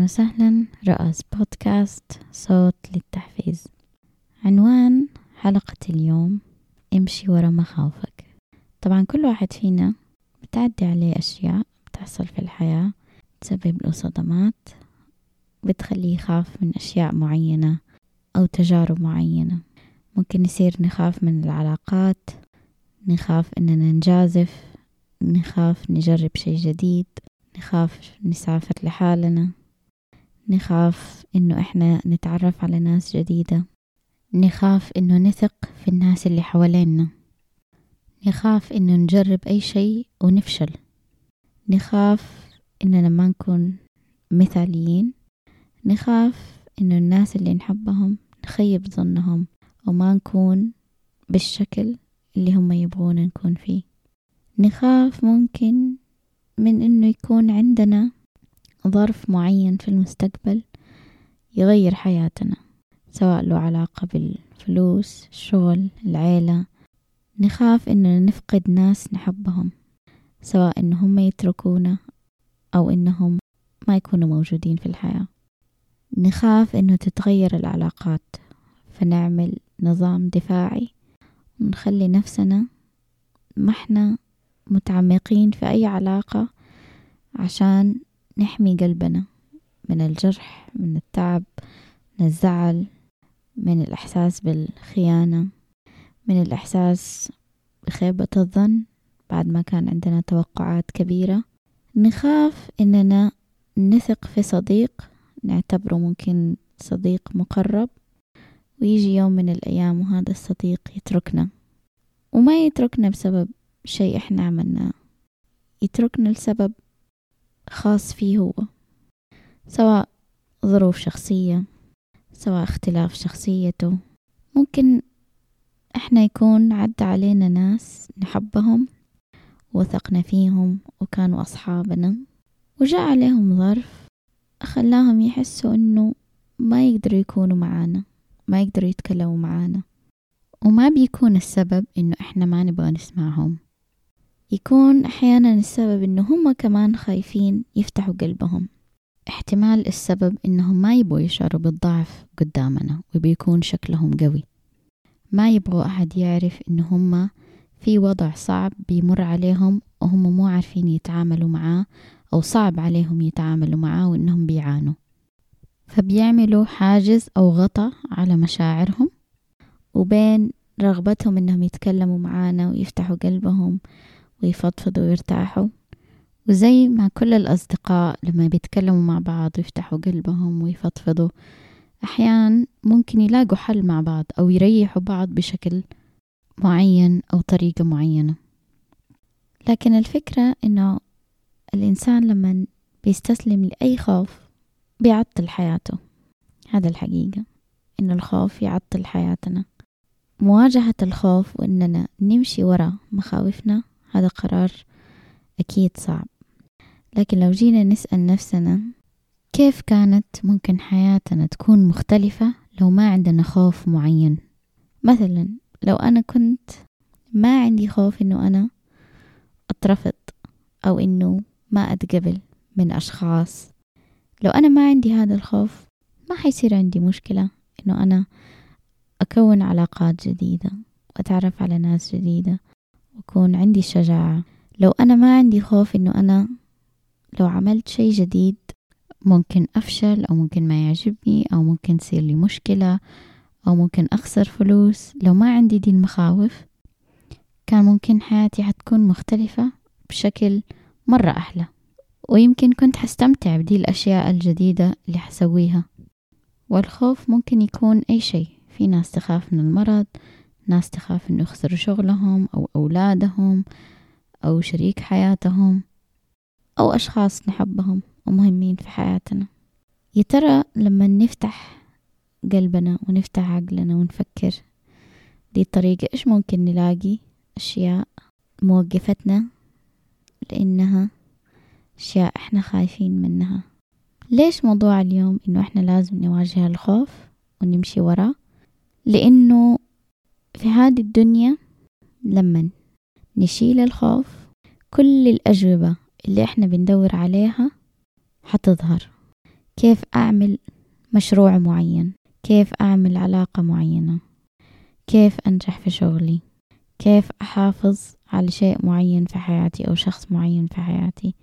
أهلا وسهلا. رأس بودكاست صوت للتحفيز. عنوان حلقة اليوم امشي ورا مخاوفك. طبعا كل واحد فينا بتعدي عليه أشياء بتحصل في الحياة تسبب له صدمات بتخليه يخاف من أشياء معينة أو تجارب معينة. ممكن يصير نخاف من العلاقات نخاف إننا نجازف نخاف نجرب شيء جديد نخاف نسافر لحالنا. نخاف إنه إحنا نتعرف على ناس جديدة. نخاف إنه نثق في الناس اللي حوالينا. نخاف إنه نجرب أي شيء ونفشل. نخاف إننا ما نكون مثاليين. نخاف إنه الناس اللي نحبهم نخيب ظنهم وما نكون بالشكل اللي هم يبغون نكون فيه. نخاف ممكن من إنه يكون عندنا ظرف معين في المستقبل يغير حياتنا سواء له علاقة بالفلوس الشغل العيلة. نخاف إننا نفقد ناس نحبهم سواء إنهم يتركونا أو إنهم ما يكونوا موجودين في الحياة. نخاف إنه تتغير العلاقات فنعمل نظام دفاعي ونخلي نفسنا ما إحنا متعمقين في أي علاقة عشان نحمي قلبنا من الجرح من التعب من الزعل من الإحساس بالخيانة من الإحساس بخيبة الظن بعد ما كان عندنا توقعات كبيرة. نخاف إننا نثق في صديق نعتبره ممكن صديق مقرب ويجي يوم من الأيام وهذا الصديق يتركنا. وما يتركنا بسبب شيء إحنا عملناه. يتركنا لسبب خاص فيه هو سواء ظروف شخصية سواء اختلاف شخصيته. ممكن إحنا يكون عدى علينا ناس نحبهم وثقنا فيهم وكانوا أصحابنا وجاء عليهم ظرف خلاهم يحسوا إنه ما يقدروا يكونوا معانا ما يقدروا يتكلموا معانا وما بيكون السبب إنه إحنا ما نبغى نسمعهم. يكون أحيانا السبب إنه هم كمان خايفين يفتحوا قلبهم. احتمال السبب إنهم ما يبغوا يشعروا بالضعف قدامنا وبيكون شكلهم قوي. ما يبغوا أحد يعرف إن هم في وضع صعب بيمر عليهم وهم مو عارفين يتعاملوا معاه أو صعب عليهم يتعاملوا معاه وإنهم بيعانوا. فبيعملوا حاجز أو غطا على مشاعرهم وبين رغبتهم إنهم يتكلموا معانا ويفتحوا قلبهم ويفضفضوا ويرتاحوا. وزي ما كل الأصدقاء لما بيتكلموا مع بعض ويفتحوا قلبهم ويفضفضوا أحيانا ممكن يلاقوا حل مع بعض أو يريحوا بعض بشكل معين أو طريقة معينة. لكن الفكرة إنه الإنسان لما بيستسلم لأي خوف بيعطل حياته. هذا الحقيقة إنه الخوف يعطل حياتنا. مواجهة الخوف وإننا نمشي ورا مخاوفنا هذا قرار أكيد صعب. لكن لو جينا نسأل نفسنا كيف كانت ممكن حياتنا تكون مختلفة لو ما عندنا خوف معين؟ مثلا لو أنا كنت ما عندي خوف إنه أنا أترفض أو إنه ما أتقبل من أشخاص. لو أنا ما عندي هذا الخوف ما حيصير عندي مشكلة إنه أنا أكون علاقات جديدة وأتعرف على ناس جديدة. وأكون عندي شجاعة. لو أنا ما عندي خوف إنه أنا لو عملت شيء جديد ممكن أفشل أو ممكن ما يعجبني أو ممكن تصير لي مشكلة أو ممكن أخسر فلوس. لو ما عندي دي المخاوف كان ممكن حياتي حتكون مختلفة بشكل مرة أحلى. ويمكن كنت حستمتع بدي الأشياء الجديدة اللي حسويها. والخوف ممكن يكون أي شيء في ناس تخاف من المرض ناس تخاف إنه يخسروا شغلهم أو أولادهم أو شريك حياتهم أو أشخاص نحبهم ومهمين في حياتنا. يا ترى لما نفتح قلبنا ونفتح عقلنا ونفكر دي الطريقة إيش ممكن نلاقي؟ أشياء موقفتنا لأنها أشياء إحنا خايفين منها. ليش موضوع اليوم إنه إحنا لازم نواجه الخوف ونمشي وراه لأنه في هذه الدنيا لما نشيل الخوف كل الأجوبة اللي إحنا بندور عليها حتظهر. كيف أعمل مشروع معين؟ كيف أعمل علاقة معينة؟ كيف أنجح في شغلي؟ كيف أحافظ على شيء معين في حياتي أو شخص معين في حياتي؟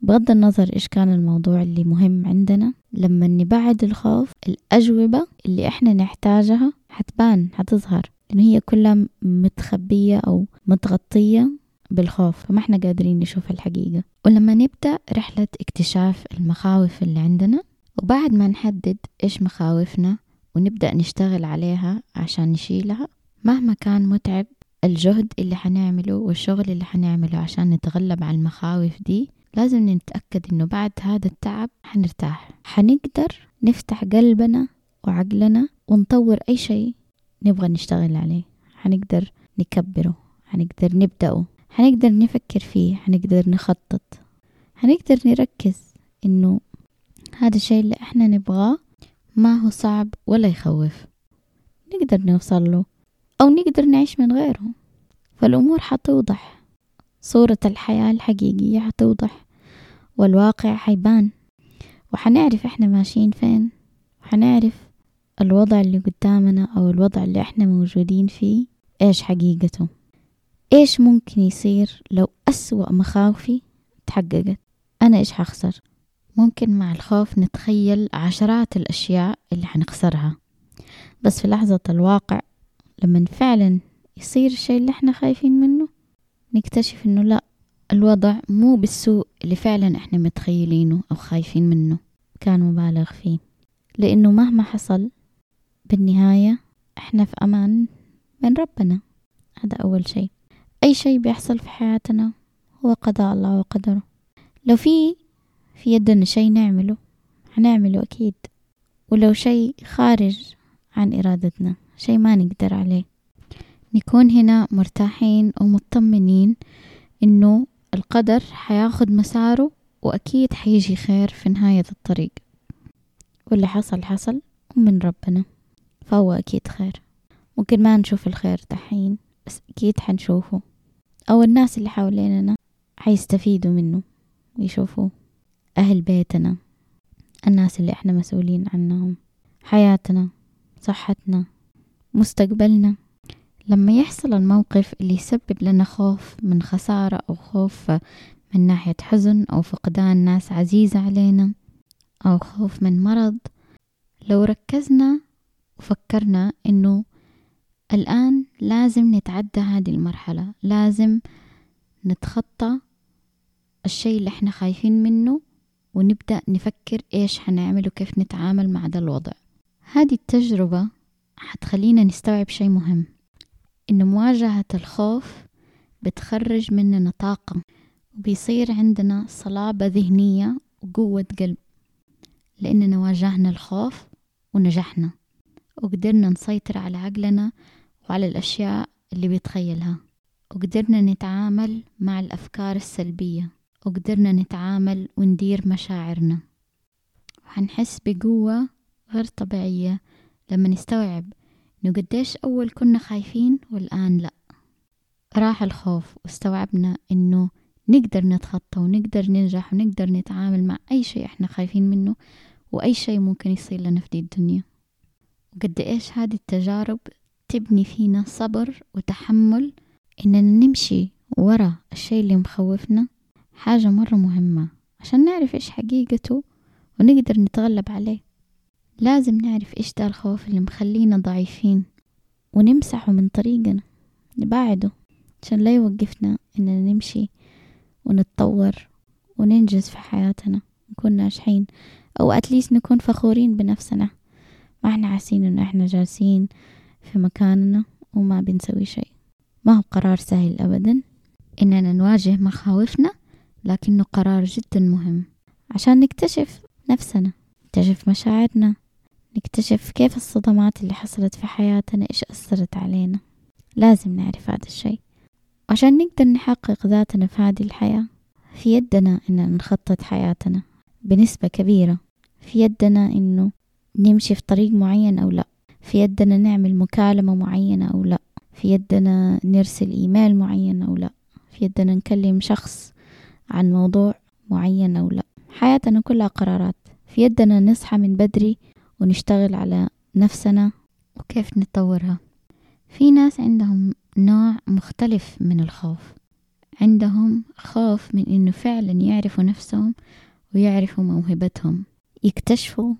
بغض النظر إيش كان الموضوع اللي مهم عندنا لما نبعد الخوف الأجوبة اللي إحنا نحتاجها حتبان حتظهر. لأن هي كلها متخبية أو متغطية بالخوف. فما إحنا قادرين نشوف الحقيقة. ولما نبدأ رحلة اكتشاف المخاوف اللي عندنا وبعد ما نحدد إيش مخاوفنا ونبدأ نشتغل عليها عشان نشيلها مهما كان متعب الجهد اللي حنعمله والشغل اللي حنعمله عشان نتغلب على المخاوف دي لازم نتأكد إنه بعد هذا التعب حنرتاح. حنقدر نفتح قلبنا وعقلنا ونطور أي شيء نبغى نشتغل عليه. حنقدر نكبره حنقدر نبدأه حنقدر نفكر فيه حنقدر نخطط. حنقدر نركز إنه هذا الشيء اللي إحنا نبغاه ما هو صعب ولا يخوف. نقدر نوصل له أو نقدر نعيش من غيره. فالأمور حتوضح. صورة الحياة الحقيقية حتوضح والواقع حيبان. وحنعرف إحنا ماشيين فين. وحنعرف الوضع اللي قدامنا أو الوضع اللي إحنا موجودين فيه إيش حقيقته؟ إيش ممكن يصير لو أسوأ مخاوفي تحققت؟ أنا إيش حخسر؟ ممكن مع الخوف نتخيل عشرات الأشياء اللي حنخسرها. بس في لحظة الواقع لما فعلا يصير الشيء اللي إحنا خايفين منه نكتشف إنه لأ الوضع مو بالسوء اللي فعلا إحنا متخيلينه أو خايفين منه. كان مبالغ فيه. لأنه مهما حصل بالنهاية إحنا في أمان من ربنا. هذا أول شيء. أي شيء بيحصل في حياتنا هو قضاء الله وقدره. لو في في يدنا شيء نعمله حنعمله أكيد. ولو شيء خارج عن إرادتنا شيء ما نقدر عليه. نكون هنا مرتاحين ومطمنين إنه القدر حياخد مساره وأكيد حيجي خير في نهاية الطريق. واللي حصل حصل ومن ربنا. فهو أكيد خير. ممكن ما نشوف الخير دحين بس أكيد حنشوفه. أو الناس اللي حواليننا حيستفيدوا منه ويشوفوه أهل بيتنا الناس اللي إحنا مسؤولين عنهم. حياتنا صحتنا مستقبلنا. لما يحصل الموقف اللي يسبب لنا خوف من خسارة أو خوف من ناحية حزن أو فقدان ناس عزيزة علينا أو خوف من مرض لو ركزنا وفكرنا إنه الآن لازم نتعدى هذه المرحلة. لازم نتخطى الشيء اللي إحنا خايفين منه ونبدأ نفكر إيش حنعمل وكيف نتعامل مع ده الوضع. هذه التجربة حتخلينا نستوعب شيء مهم إن مواجهة الخوف بتخرج مننا طاقة وبيصير عندنا صلابة ذهنية وقوة قلب لأننا واجهنا الخوف ونجحنا. وقدرنا نسيطر على عقلنا وعلى الأشياء اللي بيتخيلها. وقدرنا نتعامل مع الأفكار السلبية. وقدرنا نتعامل وندير مشاعرنا. وحنحس بقوة غير طبيعية لما نستوعب إنه قديش أول كنا خايفين والآن لأ. راح الخوف واستوعبنا إنه نقدر نتخطى ونقدر ننجح ونقدر نتعامل مع أي شيء إحنا خايفين منه وأي شيء ممكن يصير لنا في دي الدنيا. وقد إيش هذه التجارب تبني فينا صبر وتحمل إننا نمشي ورا الشيء اللي مخوفنا؟ حاجة مرة مهمة عشان نعرف إيش حقيقته ونقدر نتغلب عليه. لازم نعرف إيش ده الخوف اللي مخلينا ضعيفين ونمسحه من طريقنا نبعده عشان لا يوقفنا إننا نمشي ونتطور وننجز في حياتنا نكون ناجحين أو أتليس نكون فخورين بنفسنا. إحنا حاسين إنه إحنا جالسين في مكاننا وما بنسوي شيء. ما هو قرار سهل أبدا إننا نواجه مخاوفنا لكنه قرار جدا مهم. عشان نكتشف نفسنا نكتشف مشاعرنا نكتشف كيف الصدمات اللي حصلت في حياتنا إيش أثرت علينا. لازم نعرف هذا الشيء. عشان نقدر نحقق ذاتنا في هذه الحياة في يدنا إن نخطط حياتنا بنسبة كبيرة. في يدنا إنه نمشي في طريق معين أو لا؟ في يدنا نعمل مكالمة معينة أو لا؟ في يدنا نرسل إيميل معين أو لا؟ في يدنا نكلم شخص عن موضوع معين أو لا؟ حياتنا كلها قرارات. في يدنا نصحى من بدري ونشتغل على نفسنا وكيف نطورها. في ناس عندهم نوع مختلف من الخوف. عندهم خوف من إنه فعلا يعرفوا نفسهم ويعرفوا موهبتهم. يكتشفوا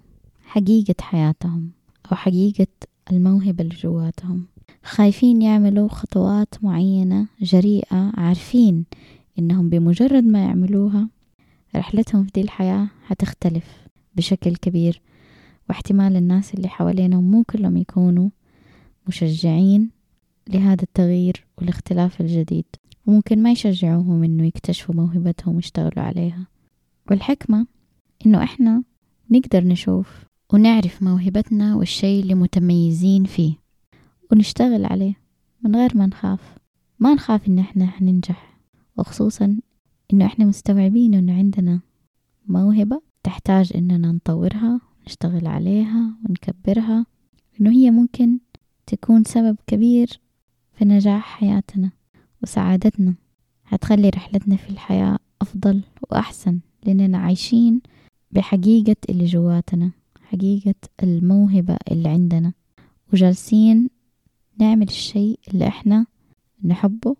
حقيقة حياتهم أو حقيقة الموهبة اللي جواتهم. خايفين يعملوا خطوات معينة جريئة عارفين إنهم بمجرد ما يعملوها رحلتهم في دي الحياة هتختلف بشكل كبير واحتمال الناس اللي حوالينهم مو كلهم يكونوا مشجعين لهذا التغيير والاختلاف الجديد وممكن ما يشجعوهم إنه يكتشفوا موهبتهم ويشتغلوا عليها. والحكمة إنه إحنا نقدر نشوف ونعرف موهبتنا والشيء اللي متميزين فيه. ونشتغل عليه من غير ما نخاف. ما نخاف إن إحنا حننجح. وخصوصا إنه إحنا مستوعبين إنه عندنا موهبة تحتاج إننا نطورها نشتغل عليها ونكبرها. إنه هي ممكن تكون سبب كبير في نجاح حياتنا وسعادتنا. هتخلي رحلتنا في الحياة أفضل وأحسن لأننا عايشين بحقيقة اللي جواتنا. حقيقة الموهبة اللي عندنا. وجالسين نعمل الشيء اللي إحنا نحبه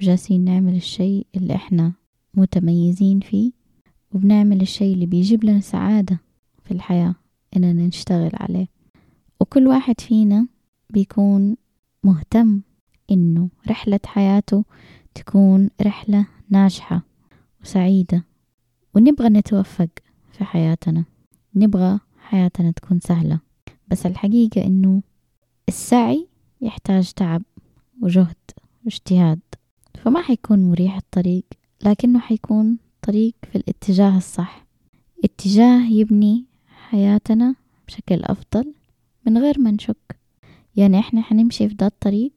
وجالسين نعمل الشيء اللي إحنا متميزين فيه وبنعمل الشيء اللي بيجيب لنا سعادة في الحياة إننا نشتغل عليه. وكل واحد فينا بيكون مهتم إنه رحلة حياته تكون رحلة ناجحة وسعيدة ونبغى نتوفق في حياتنا. نبغى حياتنا تكون سهلة. بس الحقيقة إنه السعي يحتاج تعب وجهد واجتهاد. فما حيكون مريح الطريق لكنه حيكون طريق في الاتجاه الصح. اتجاه يبني حياتنا بشكل أفضل من غير ما نشك. يعني إحنا حنمشي في ده الطريق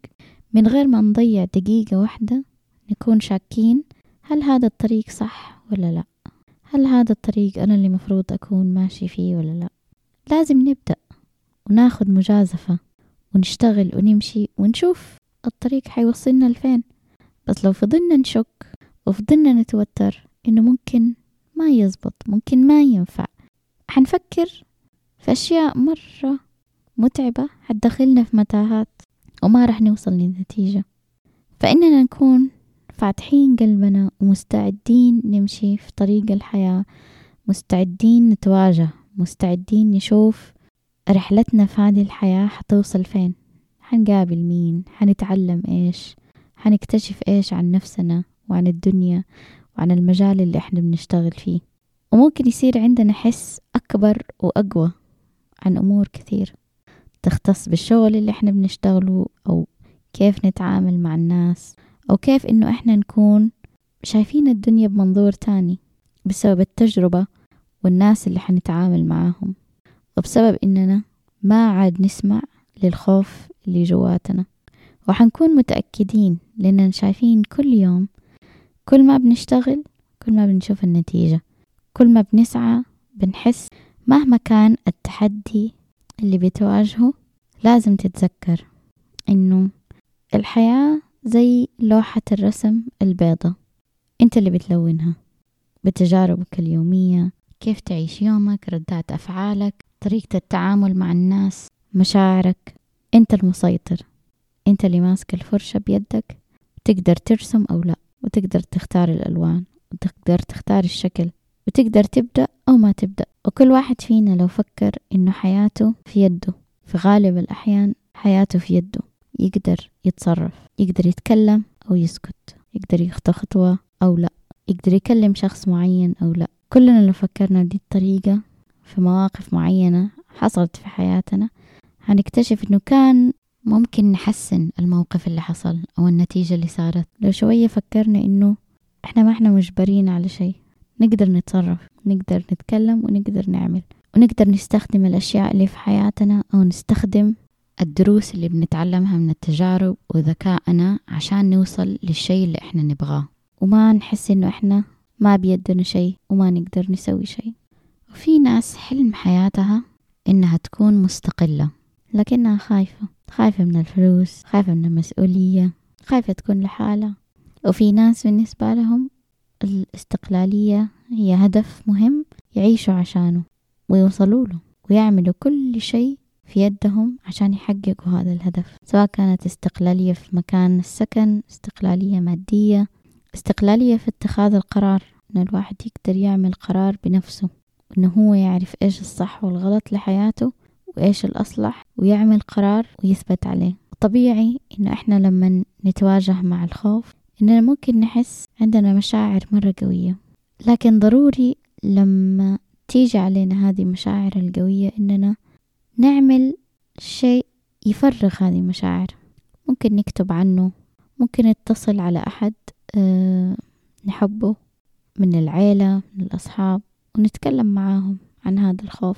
من غير ما نضيع دقيقة واحدة نكون شاكين هل هذا الطريق صح ولا لا. هل هذا الطريق أنا اللي مفروض أكون ماشي فيه ولا لا. لازم نبدأ وناخد مجازفة ونشتغل ونمشي ونشوف الطريق حيوصلنا لفين. بس لو فضلنا نشك وفضلنا نتوتر إنه ممكن ما يزبط ممكن ما ينفع حنفكر في أشياء مرة متعبة حتدخلنا في متاهات وما رح نوصل لنتيجة فإننا نكون فاتحين قلبنا ومستعدين نمشي في طريق الحياة مستعدين نتواجه. مستعدين نشوف رحلتنا في هذه الحياة حتوصل فين؟ حنقابل مين؟ حنتعلم إيش؟ حنكتشف إيش عن نفسنا وعن الدنيا وعن المجال اللي إحنا بنشتغل فيه. وممكن يصير عندنا حس أكبر وأقوى عن أمور كثير. تختص بالشغل اللي إحنا بنشتغله أو كيف نتعامل مع الناس أو كيف إنه إحنا نكون شايفين الدنيا بمنظور تاني بسبب التجربة والناس اللي حنتعامل معاهم. وبسبب إننا ما عاد نسمع للخوف اللي جواتنا. وحنكون متأكدين لأننا شايفين كل يوم كل ما بنشتغل كل ما بنشوف النتيجة. كل ما بنسعى بنحس مهما كان التحدي اللي بتواجهه لازم تتذكر إنه الحياة زي لوحة الرسم البيضة. أنت اللي بتلونها. بتجاربك اليومية كيف تعيش يومك ردات أفعالك طريقة التعامل مع الناس مشاعرك. أنت المسيطر. أنت اللي ماسك الفرشة بيدك. تقدر ترسم أو لا وتقدر تختار الألوان وتقدر تختار الشكل وتقدر تبدأ أو ما تبدأ. وكل واحد فينا لو فكر إنه حياته في يده في غالب الأحيان حياته في يده. يقدر يتصرف يقدر يتكلم أو يسكت يقدر يخطى خطوة أو لا يقدر يكلم شخص معين أو لا. كلنا لو فكرنا بدي الطريقة في مواقف معينة حصلت في حياتنا هنكتشف إنه كان ممكن نحسن الموقف اللي حصل أو النتيجة اللي صارت. لو شوية فكرنا إنه إحنا ما إحنا مجبرين على شيء نقدر نتصرف نقدر نتكلم ونقدر نعمل ونقدر نستخدم الأشياء اللي في حياتنا أو نستخدم الدروس اللي بنتعلمها من التجارب وذكائنا عشان نوصل للشيء اللي إحنا نبغاه. وما نحس إنه إحنا ما بيدنا شيء وما نقدر نسوي شيء وفي ناس حلم حياتها إنها تكون مستقلة لكنها خايفة خايفة من الفلوس خايفة من المسؤولية خايفة تكون لحالها. وفي ناس بالنسبة لهم الاستقلالية هي هدف مهم يعيشوا عشانه ويوصلوا له ويعملوا كل شيء في يدهم عشان يحققوا هذا الهدف سواء كانت استقلالية في مكان السكن استقلالية مادية استقلالية في اتخاذ القرار إن الواحد يقدر يعمل قرار بنفسه إنه هو يعرف إيش الصح والغلط لحياته وإيش الأصلح ويعمل قرار ويثبت عليه. طبيعي إنه إحنا لما نتواجه مع الخوف إننا ممكن نحس عندنا مشاعر مرة قوية. لكن ضروري لما تيجي علينا هذه المشاعر القوية إننا نعمل شيء يفرغ هذه المشاعر. ممكن نكتب عنه ممكن نتصل على أحد. أه نحبه من العيلة من الأصحاب ونتكلم معاهم عن هذا الخوف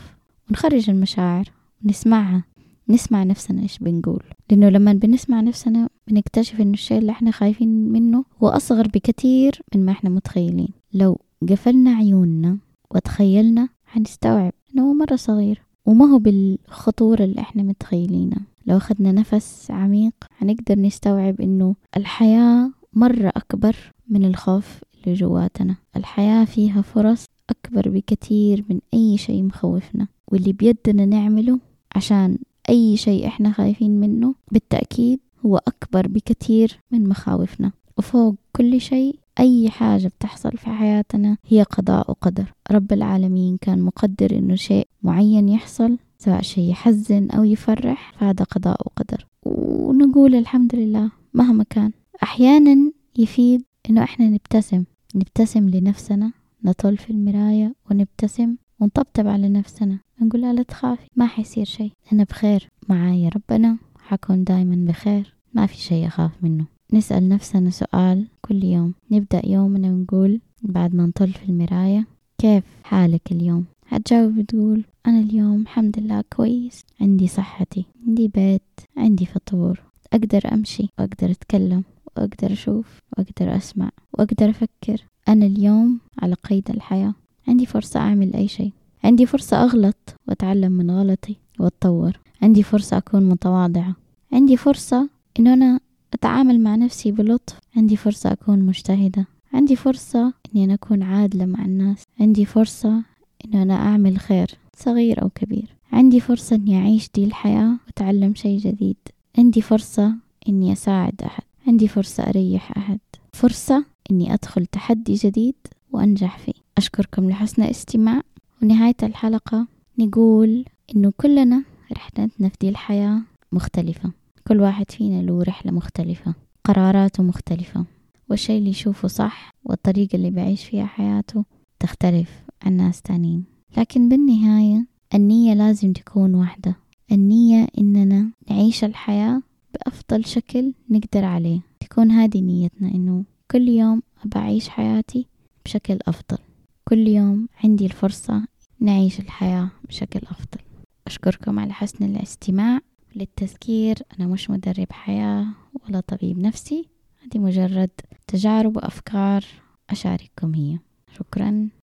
ونخرج المشاعر ونسمعها نسمع نفسنا إيش بنقول. لأنه لما بنسمع نفسنا بنكتشف إنه الشيء اللي إحنا خايفين منه هو أصغر بكثير من ما إحنا متخيلين. لو قفلنا عيوننا وتخيلنا حنستوعب إنه هو مرة صغير وما هو بالخطورة اللي إحنا متخيلينها. لو أخذنا نفس عميق حنقدر نستوعب إنه الحياة مرة أكبر من الخوف اللي جواتنا. الحياة فيها فرص أكبر بكثير من أي شيء مخوفنا. واللي بيدنا نعمله عشان أي شيء إحنا خايفين منه بالتأكيد هو أكبر بكثير من مخاوفنا. وفوق كل شيء أي حاجة بتحصل في حياتنا هي قضاء وقدر. رب العالمين كان مقدر إنه شيء معين يحصل سواء شيء يحزن أو يفرح فهذا قضاء وقدر. ونقول الحمد لله مهما كان. أحيانا يفيد إنه إحنا نبتسم نبتسم لنفسنا نطل في المراية ونبتسم ونطبطب على نفسنا نقول لا تخافي ما حيصير شيء أنا بخير معايا ربنا حكون دايما بخير ما في شيء أخاف منه. نسأل نفسنا سؤال كل يوم نبدأ يومنا ونقول بعد ما نطل في المراية كيف حالك اليوم؟ هتجاوب تقول أنا اليوم الحمد لله كويس عندي صحتي عندي بيت عندي فطور أقدر أمشي وأقدر أتكلم. وأقدر أشوف وأقدر أسمع وأقدر أفكر. أنا اليوم على قيد الحياة. عندي فرصة أعمل أي شيء. عندي فرصة أغلط وأتعلم من غلطي وأتطور. عندي فرصة أكون متواضعة. عندي فرصة إنه أنا أتعامل مع نفسي بلطف. عندي فرصة أكون مجتهدة. عندي فرصة إني أنا أكون عادلة مع الناس. عندي فرصة إنه أنا أعمل خير صغير أو كبير. عندي فرصة إني أعيش دي الحياة وأتعلم شيء جديد. عندي فرصة إني أساعد أحد. عندي فرصة أريح أحد. فرصة إني أدخل تحدي جديد وأنجح فيه. أشكركم لحسن الاستماع. ونهاية الحلقة نقول إنه كلنا رحلتنا في دي الحياة مختلفة. كل واحد فينا له رحلة مختلفة قراراته مختلفة والشيء اللي يشوفه صح والطريقة اللي بعيش فيها حياته تختلف عن ناس تانيين. لكن بالنهاية النية لازم تكون واحدة. النية إننا نعيش الحياة بأفضل شكل نقدر عليه. تكون هذه نيتنا إنه كل يوم أعيش حياتي بشكل أفضل. كل يوم عندي الفرصة نعيش الحياة بشكل أفضل. أشكركم على حسن الاستماع للتذكير أنا مش مدرب حياة ولا طبيب نفسي. هذه مجرد تجارب وأفكار أشارككم هي. شكرا.